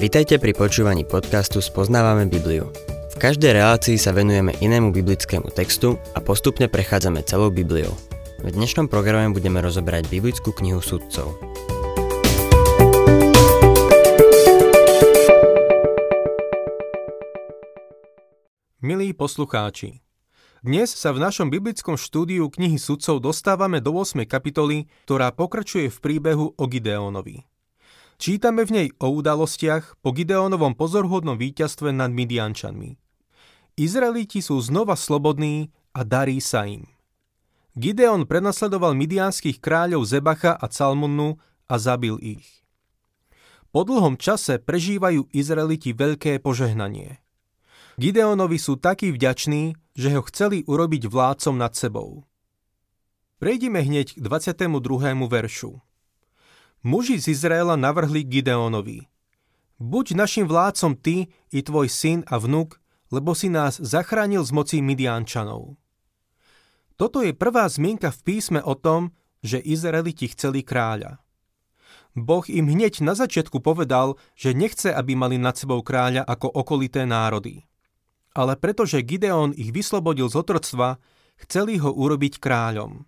Vitajte pri počúvaní podcastu Spoznávame Bibliu. V každej relácii sa venujeme inému biblickému textu a postupne prechádzame celou Bibliou. V dnešnom programe budeme rozoberať biblickú knihu sudcov. Milí poslucháči, dnes sa v našom biblickom štúdiu knihy sudcov dostávame do 8. kapitoly, ktorá pokračuje v príbehu o Gideónovi. Čítame v nej o udalostiach po Gideónovom pozorhodnom víťazstve nad Midiančanmi. Izraeliti sú znova slobodní a darí sa im. Gideon prenasledoval midianských kráľov Zebacha a Calmunnu a zabil ich. Po dlhom čase prežívajú Izraeliti veľké požehnanie – Gideonovi sú takí vďační, že ho chceli urobiť vládcom nad sebou. Prejdime hneď k 22. veršu. Muži z Izraela navrhli Gideonovi. Buď našim vládcom ty i tvoj syn a vnuk, lebo si nás zachránil z moci Midiančanov. Toto je prvá zmienka v písme o tom, že Izraeliti chceli kráľa. Boh im hneď na začiatku povedal, že nechce, aby mali nad sebou kráľa ako okolité národy ale pretože Gideon ich vyslobodil z otroctva, chceli ho urobiť kráľom.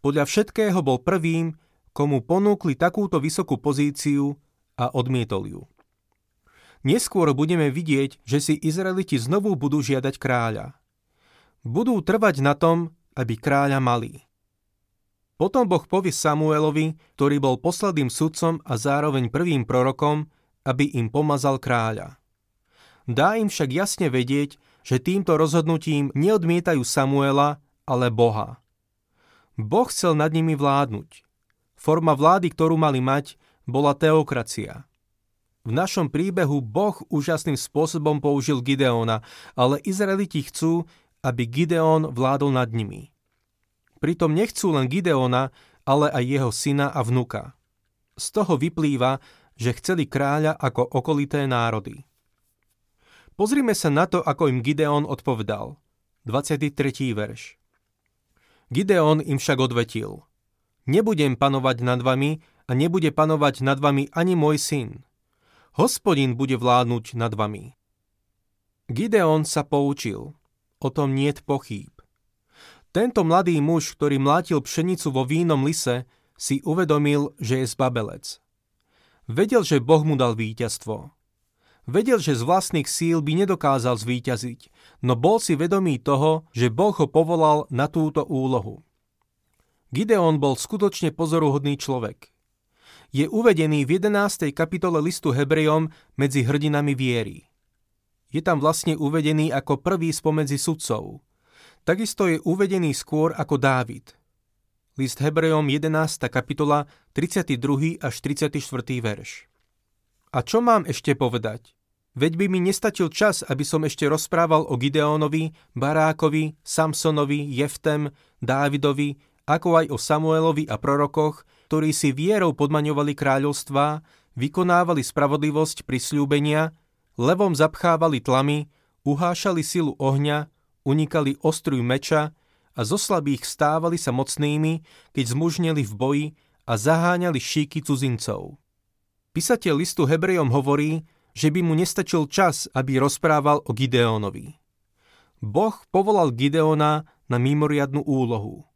Podľa všetkého bol prvým, komu ponúkli takúto vysokú pozíciu a odmietol ju. Neskôr budeme vidieť, že si Izraeliti znovu budú žiadať kráľa. Budú trvať na tom, aby kráľa mali. Potom Boh povie Samuelovi, ktorý bol posledným sudcom a zároveň prvým prorokom, aby im pomazal kráľa. Dá im však jasne vedieť, že týmto rozhodnutím neodmietajú Samuela, ale Boha. Boh chcel nad nimi vládnuť. Forma vlády, ktorú mali mať, bola teokracia. V našom príbehu Boh úžasným spôsobom použil Gideona, ale Izraeliti chcú, aby Gideon vládol nad nimi. Pritom nechcú len Gideona, ale aj jeho syna a vnuka. Z toho vyplýva, že chceli kráľa ako okolité národy. Pozrime sa na to, ako im Gideon odpovedal. 23. verš. Gideon im však odvetil. Nebudem panovať nad vami a nebude panovať nad vami ani môj syn. Hospodin bude vládnuť nad vami. Gideon sa poučil. O tom niet pochýb. Tento mladý muž, ktorý mlátil pšenicu vo vínom lise, si uvedomil, že je zbabelec. Vedel, že Boh mu dal víťazstvo. Vedel, že z vlastných síl by nedokázal zvíťaziť, no bol si vedomý toho, že Boh ho povolal na túto úlohu. Gideon bol skutočne pozoruhodný človek. Je uvedený v 11. kapitole listu Hebrejom medzi hrdinami viery. Je tam vlastne uvedený ako prvý spomedzi sudcov. Takisto je uvedený skôr ako Dávid. List Hebrejom 11. kapitola 32. až 34. verš. A čo mám ešte povedať? Veď by mi nestačil čas, aby som ešte rozprával o Gideónovi, Barákovi, Samsonovi, Jeftem, Dávidovi, ako aj o Samuelovi a prorokoch, ktorí si vierou podmaňovali kráľovstvá, vykonávali spravodlivosť pri sľúbenia, levom zapchávali tlamy, uhášali silu ohňa, unikali ostruj meča a zo slabých stávali sa mocnými, keď zmužneli v boji a zaháňali šíky cudzincov. Písateľ listu Hebrejom hovorí, že by mu nestačil čas, aby rozprával o Gideónovi. Boh povolal Gideona na mimoriadnu úlohu.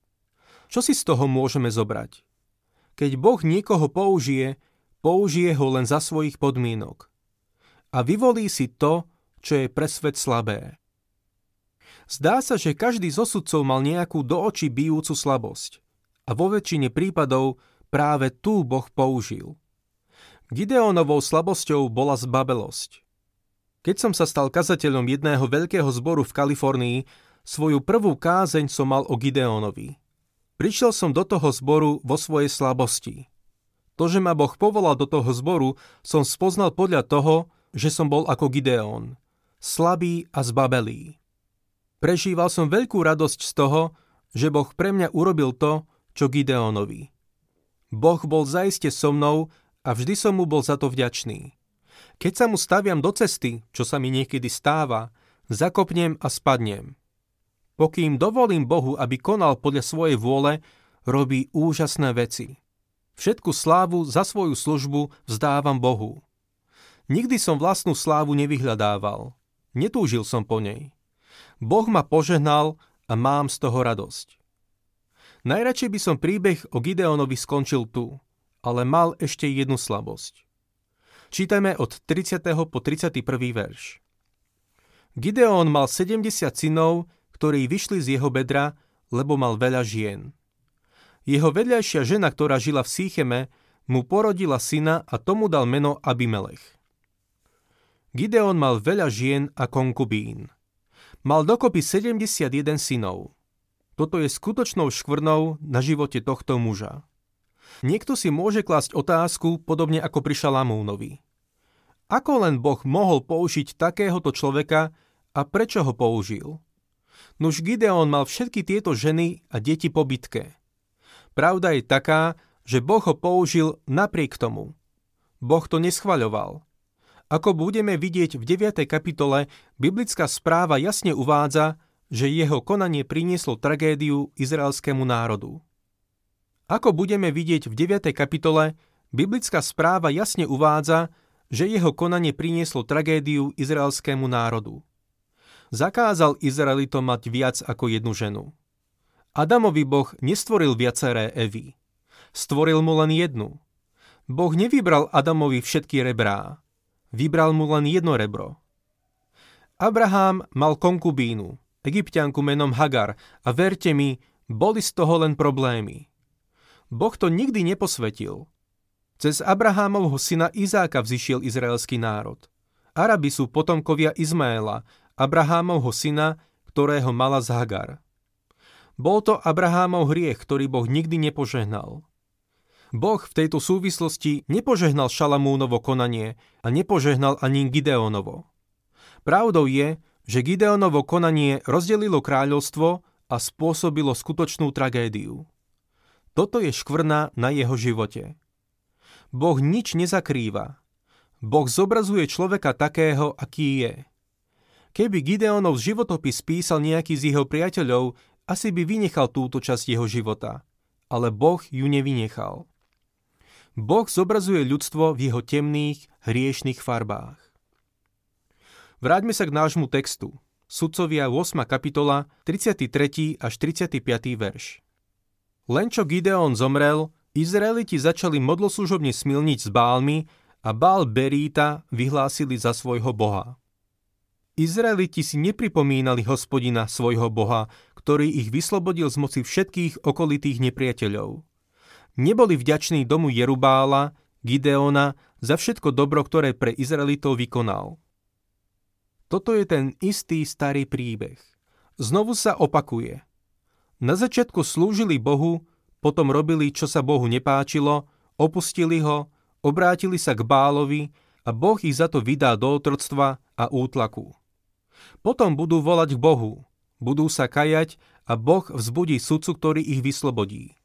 Čo si z toho môžeme zobrať? Keď Boh niekoho použije, použije ho len za svojich podmienok. A vyvolí si to, čo je pre svet slabé. Zdá sa, že každý z osudcov mal nejakú do očí bijúcu slabosť. A vo väčšine prípadov práve tu Boh použil – Gideónovou slabosťou bola zbabelosť. Keď som sa stal kazateľom jedného veľkého zboru v Kalifornii, svoju prvú kázeň som mal o Gideónovi. Prišiel som do toho zboru vo svojej slabosti. To, že ma Boh povolal do toho zboru, som spoznal podľa toho, že som bol ako Gideón. Slabý a zbabelý. Prežíval som veľkú radosť z toho, že Boh pre mňa urobil to, čo Gideónovi. Boh bol zaiste so mnou a vždy som mu bol za to vďačný. Keď sa mu staviam do cesty, čo sa mi niekedy stáva, zakopnem a spadnem. Pokým dovolím Bohu, aby konal podľa svojej vôle, robí úžasné veci. Všetku slávu za svoju službu vzdávam Bohu. Nikdy som vlastnú slávu nevyhľadával. Netúžil som po nej. Boh ma požehnal a mám z toho radosť. Najradšej by som príbeh o Gideonovi skončil tu, ale mal ešte jednu slabosť. Čítajme od 30. po 31. verš. Gideon mal 70 synov, ktorí vyšli z jeho bedra, lebo mal veľa žien. Jeho vedľajšia žena, ktorá žila v Sýcheme, mu porodila syna a tomu dal meno Abimelech. Gideon mal veľa žien a konkubín. Mal dokopy 71 synov. Toto je skutočnou škvrnou na živote tohto muža. Niekto si môže klásť otázku, podobne ako pri Šalamúnovi. Ako len Boh mohol použiť takéhoto človeka a prečo ho použil? Nuž Gideon mal všetky tieto ženy a deti po bitke. Pravda je taká, že Boh ho použil napriek tomu. Boh to neschvaľoval. Ako budeme vidieť v 9. kapitole, biblická správa jasne uvádza, že jeho konanie prinieslo tragédiu izraelskému národu. Ako budeme vidieť v 9. kapitole, biblická správa jasne uvádza, že jeho konanie prinieslo tragédiu izraelskému národu. Zakázal Izraelitom mať viac ako jednu ženu. Adamovi Boh nestvoril viaceré Evy. Stvoril mu len jednu. Boh nevybral Adamovi všetky rebrá. Vybral mu len jedno rebro. Abraham mal konkubínu, egyptianku menom Hagar a verte mi, boli z toho len problémy. Boh to nikdy neposvetil. Cez Abrahámovho syna Izáka vzýšiel izraelský národ. Arabi sú potomkovia Izmaela, Abrahámovho syna, ktorého mala z Hagar. Bol to Abrahámov hriech, ktorý Boh nikdy nepožehnal. Boh v tejto súvislosti nepožehnal Šalamúnovo konanie a nepožehnal ani Gideonovo. Pravdou je, že Gideonovo konanie rozdelilo kráľovstvo a spôsobilo skutočnú tragédiu. Toto je škvrna na jeho živote. Boh nič nezakrýva. Boh zobrazuje človeka takého, aký je. Keby Gideonov životopis písal nejaký z jeho priateľov, asi by vynechal túto časť jeho života. Ale Boh ju nevynechal. Boh zobrazuje ľudstvo v jeho temných, hriešných farbách. Vráťme sa k nášmu textu. Sudcovia 8. kapitola, 33. až 35. verš. Len čo Gideon zomrel, Izraeliti začali modloslužobne smilniť s bálmi a bál Beríta vyhlásili za svojho boha. Izraeliti si nepripomínali hospodina svojho boha, ktorý ich vyslobodil z moci všetkých okolitých nepriateľov neboli vďační domu Jerubála, Gideona, za všetko dobro, ktoré pre Izraelitov vykonal. Toto je ten istý starý príbeh. Znovu sa opakuje. Na začiatku slúžili Bohu, potom robili, čo sa Bohu nepáčilo, opustili ho, obrátili sa k Bálovi a Boh ich za to vydá do otroctva a útlaku. Potom budú volať k Bohu, budú sa kajať a Boh vzbudí sudcu, ktorý ich vyslobodí.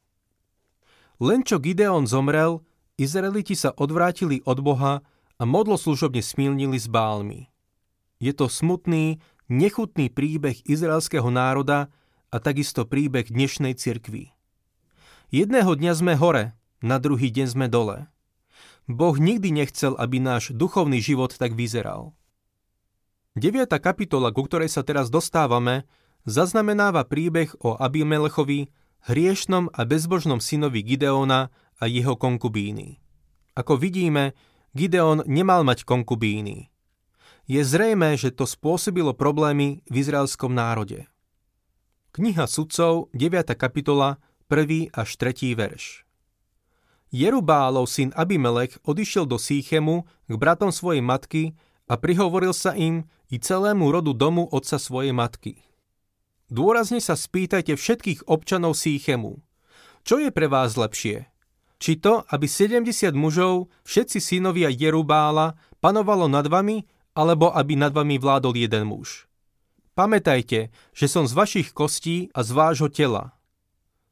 Len čo Gideon zomrel, Izraeliti sa odvrátili od Boha a modloslužobne smilnili s bálmi. Je to smutný, nechutný príbeh izraelského národa a takisto príbeh dnešnej cirkvi. Jedného dňa sme hore, na druhý deň sme dole. Boh nikdy nechcel, aby náš duchovný život tak vyzeral. 9. kapitola, ku ktorej sa teraz dostávame, zaznamenáva príbeh o Abimelechovi, hriešnom a bezbožnom synovi Gideona a jeho konkubíny. Ako vidíme, Gideon nemal mať konkubíny. Je zrejme, že to spôsobilo problémy v izraelskom národe. Kniha sudcov, 9. kapitola, 1. až 3. verš. Jerubálov syn Abimelech odišiel do Sýchemu k bratom svojej matky a prihovoril sa im i celému rodu domu otca svojej matky. Dôrazne sa spýtajte všetkých občanov Sýchemu. Čo je pre vás lepšie? Či to, aby 70 mužov, všetci synovia Jerubála, panovalo nad vami, alebo aby nad vami vládol jeden muž? Pamätajte, že som z vašich kostí a z vášho tela.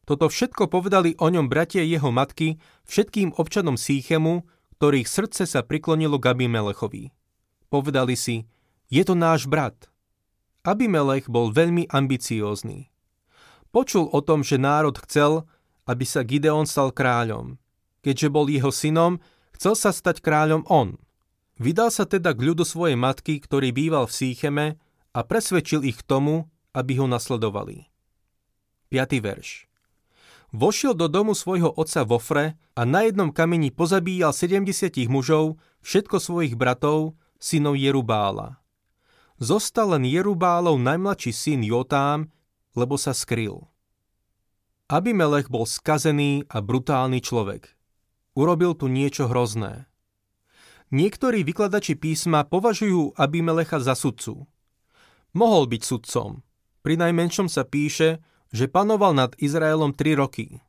Toto všetko povedali o ňom bratia jeho matky všetkým občanom Sýchemu, ktorých srdce sa priklonilo k Abimelechovi. Povedali si, je to náš brat – Abimelech bol veľmi ambiciózny. Počul o tom, že národ chcel, aby sa Gideon stal kráľom. Keďže bol jeho synom, chcel sa stať kráľom on. Vydal sa teda k ľudu svojej matky, ktorý býval v Sýcheme a presvedčil ich k tomu, aby ho nasledovali. 5. verš Vošiel do domu svojho otca Vofre a na jednom kameni pozabíjal 70 mužov, všetko svojich bratov, synov Jerubála. Zostal len Jerubálov najmladší syn Jotám, lebo sa skryl. Abimelech bol skazený a brutálny človek. Urobil tu niečo hrozné. Niektorí vykladači písma považujú Abimelecha za sudcu. Mohol byť sudcom. Pri najmenšom sa píše, že panoval nad Izraelom 3 roky.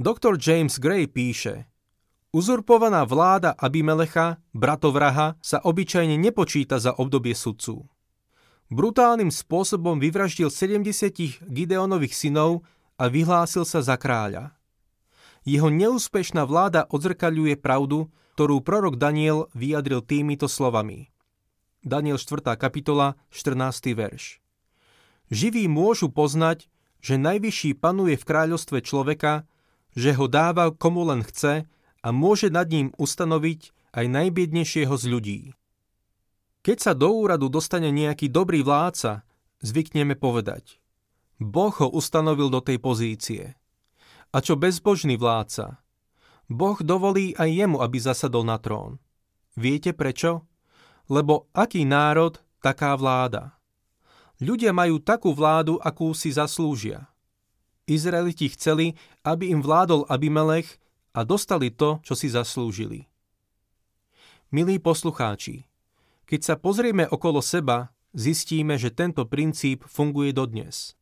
Dr. James Gray píše, Uzurpovaná vláda Abimelecha, bratovraha, sa obyčajne nepočíta za obdobie sudcu. Brutálnym spôsobom vyvraždil 70 Gideonových synov a vyhlásil sa za kráľa. Jeho neúspešná vláda odzrkaľuje pravdu, ktorú prorok Daniel vyjadril týmito slovami. Daniel 4. kapitola, 14. verš. Živí môžu poznať, že najvyšší panuje v kráľovstve človeka, že ho dáva komu len chce a môže nad ním ustanoviť aj najbiednejšieho z ľudí. Keď sa do úradu dostane nejaký dobrý vládca, zvykneme povedať Boh ho ustanovil do tej pozície. A čo bezbožný vládca? Boh dovolí aj jemu, aby zasadol na trón. Viete prečo? Lebo aký národ, taká vláda. Ľudia majú takú vládu, akú si zaslúžia. Izraeliti chceli, aby im vládol Abimelech a dostali to, čo si zaslúžili. Milí poslucháči, keď sa pozrieme okolo seba, zistíme, že tento princíp funguje dodnes.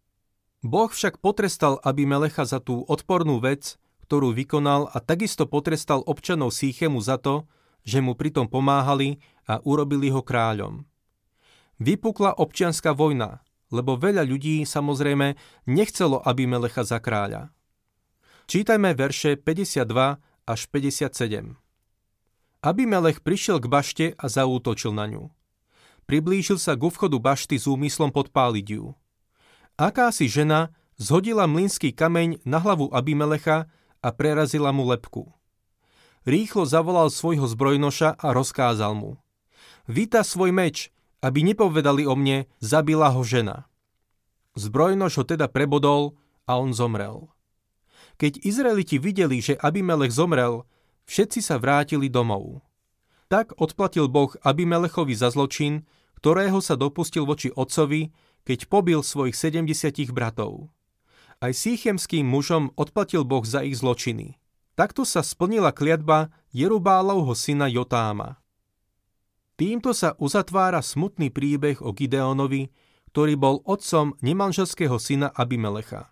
Boh však potrestal Abimelecha za tú odpornú vec, ktorú vykonal a takisto potrestal občanov Sýchemu za to, že mu pritom pomáhali a urobili ho kráľom. Vypukla občianská vojna, lebo veľa ľudí samozrejme nechcelo Abimelecha za kráľa. Čítajme verše 52 až 57. Abimelech prišiel k bašte a zaútočil na ňu. Priblížil sa k vchodu bašty s úmyslom podpáliť ju. Akási žena zhodila mlynský kameň na hlavu Abimelecha a prerazila mu lepku. Rýchlo zavolal svojho zbrojnoša a rozkázal mu. Víta svoj meč, aby nepovedali o mne, zabila ho žena. Zbrojnoš ho teda prebodol a on zomrel. Keď Izraeliti videli, že Abimelech zomrel, všetci sa vrátili domov. Tak odplatil Boh Abimelechovi za zločin, ktorého sa dopustil voči otcovi, keď pobil svojich 70 bratov. Aj síchemským mužom odplatil Boh za ich zločiny. Takto sa splnila kliatba Jerubálovho syna Jotáma. Týmto sa uzatvára smutný príbeh o Gideonovi, ktorý bol otcom nemanželského syna Abimelecha.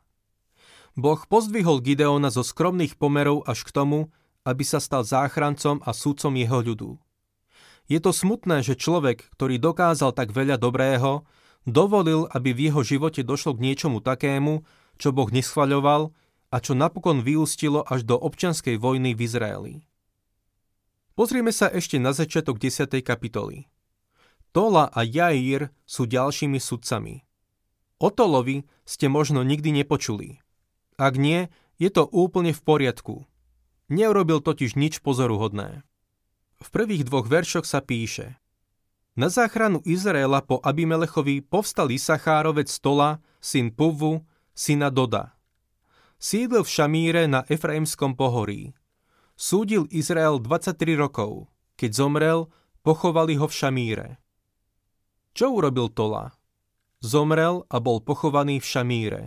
Boh pozdvihol Gideona zo skromných pomerov až k tomu, aby sa stal záchrancom a súdcom jeho ľudu. Je to smutné, že človek, ktorý dokázal tak veľa dobrého, dovolil, aby v jeho živote došlo k niečomu takému, čo Boh neschvaľoval a čo napokon vyústilo až do občianskej vojny v Izraeli. Pozrieme sa ešte na začiatok 10. kapitoly. Tola a Jair sú ďalšími sudcami. O Tolovi ste možno nikdy nepočuli. Ak nie, je to úplne v poriadku. Neurobil totiž nič pozoruhodné. V prvých dvoch veršoch sa píše Na záchranu Izraela po Abimelechovi povstal Isachárovec Tola, syn Puvu, syna Doda. Sídlil v Šamíre na Efraimskom pohorí. Súdil Izrael 23 rokov. Keď zomrel, pochovali ho v Šamíre. Čo urobil Tola? Zomrel a bol pochovaný v Šamíre.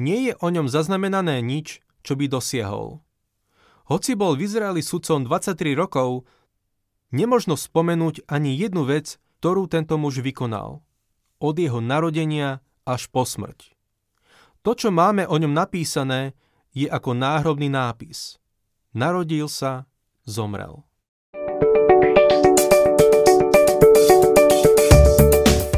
Nie je o ňom zaznamenané nič, čo by dosiahol. Hoci bol v Izraeli sudcom 23 rokov, nemožno spomenúť ani jednu vec, ktorú tento muž vykonal. Od jeho narodenia až po smrť. To, čo máme o ňom napísané, je ako náhrobný nápis. Narodil sa, zomrel.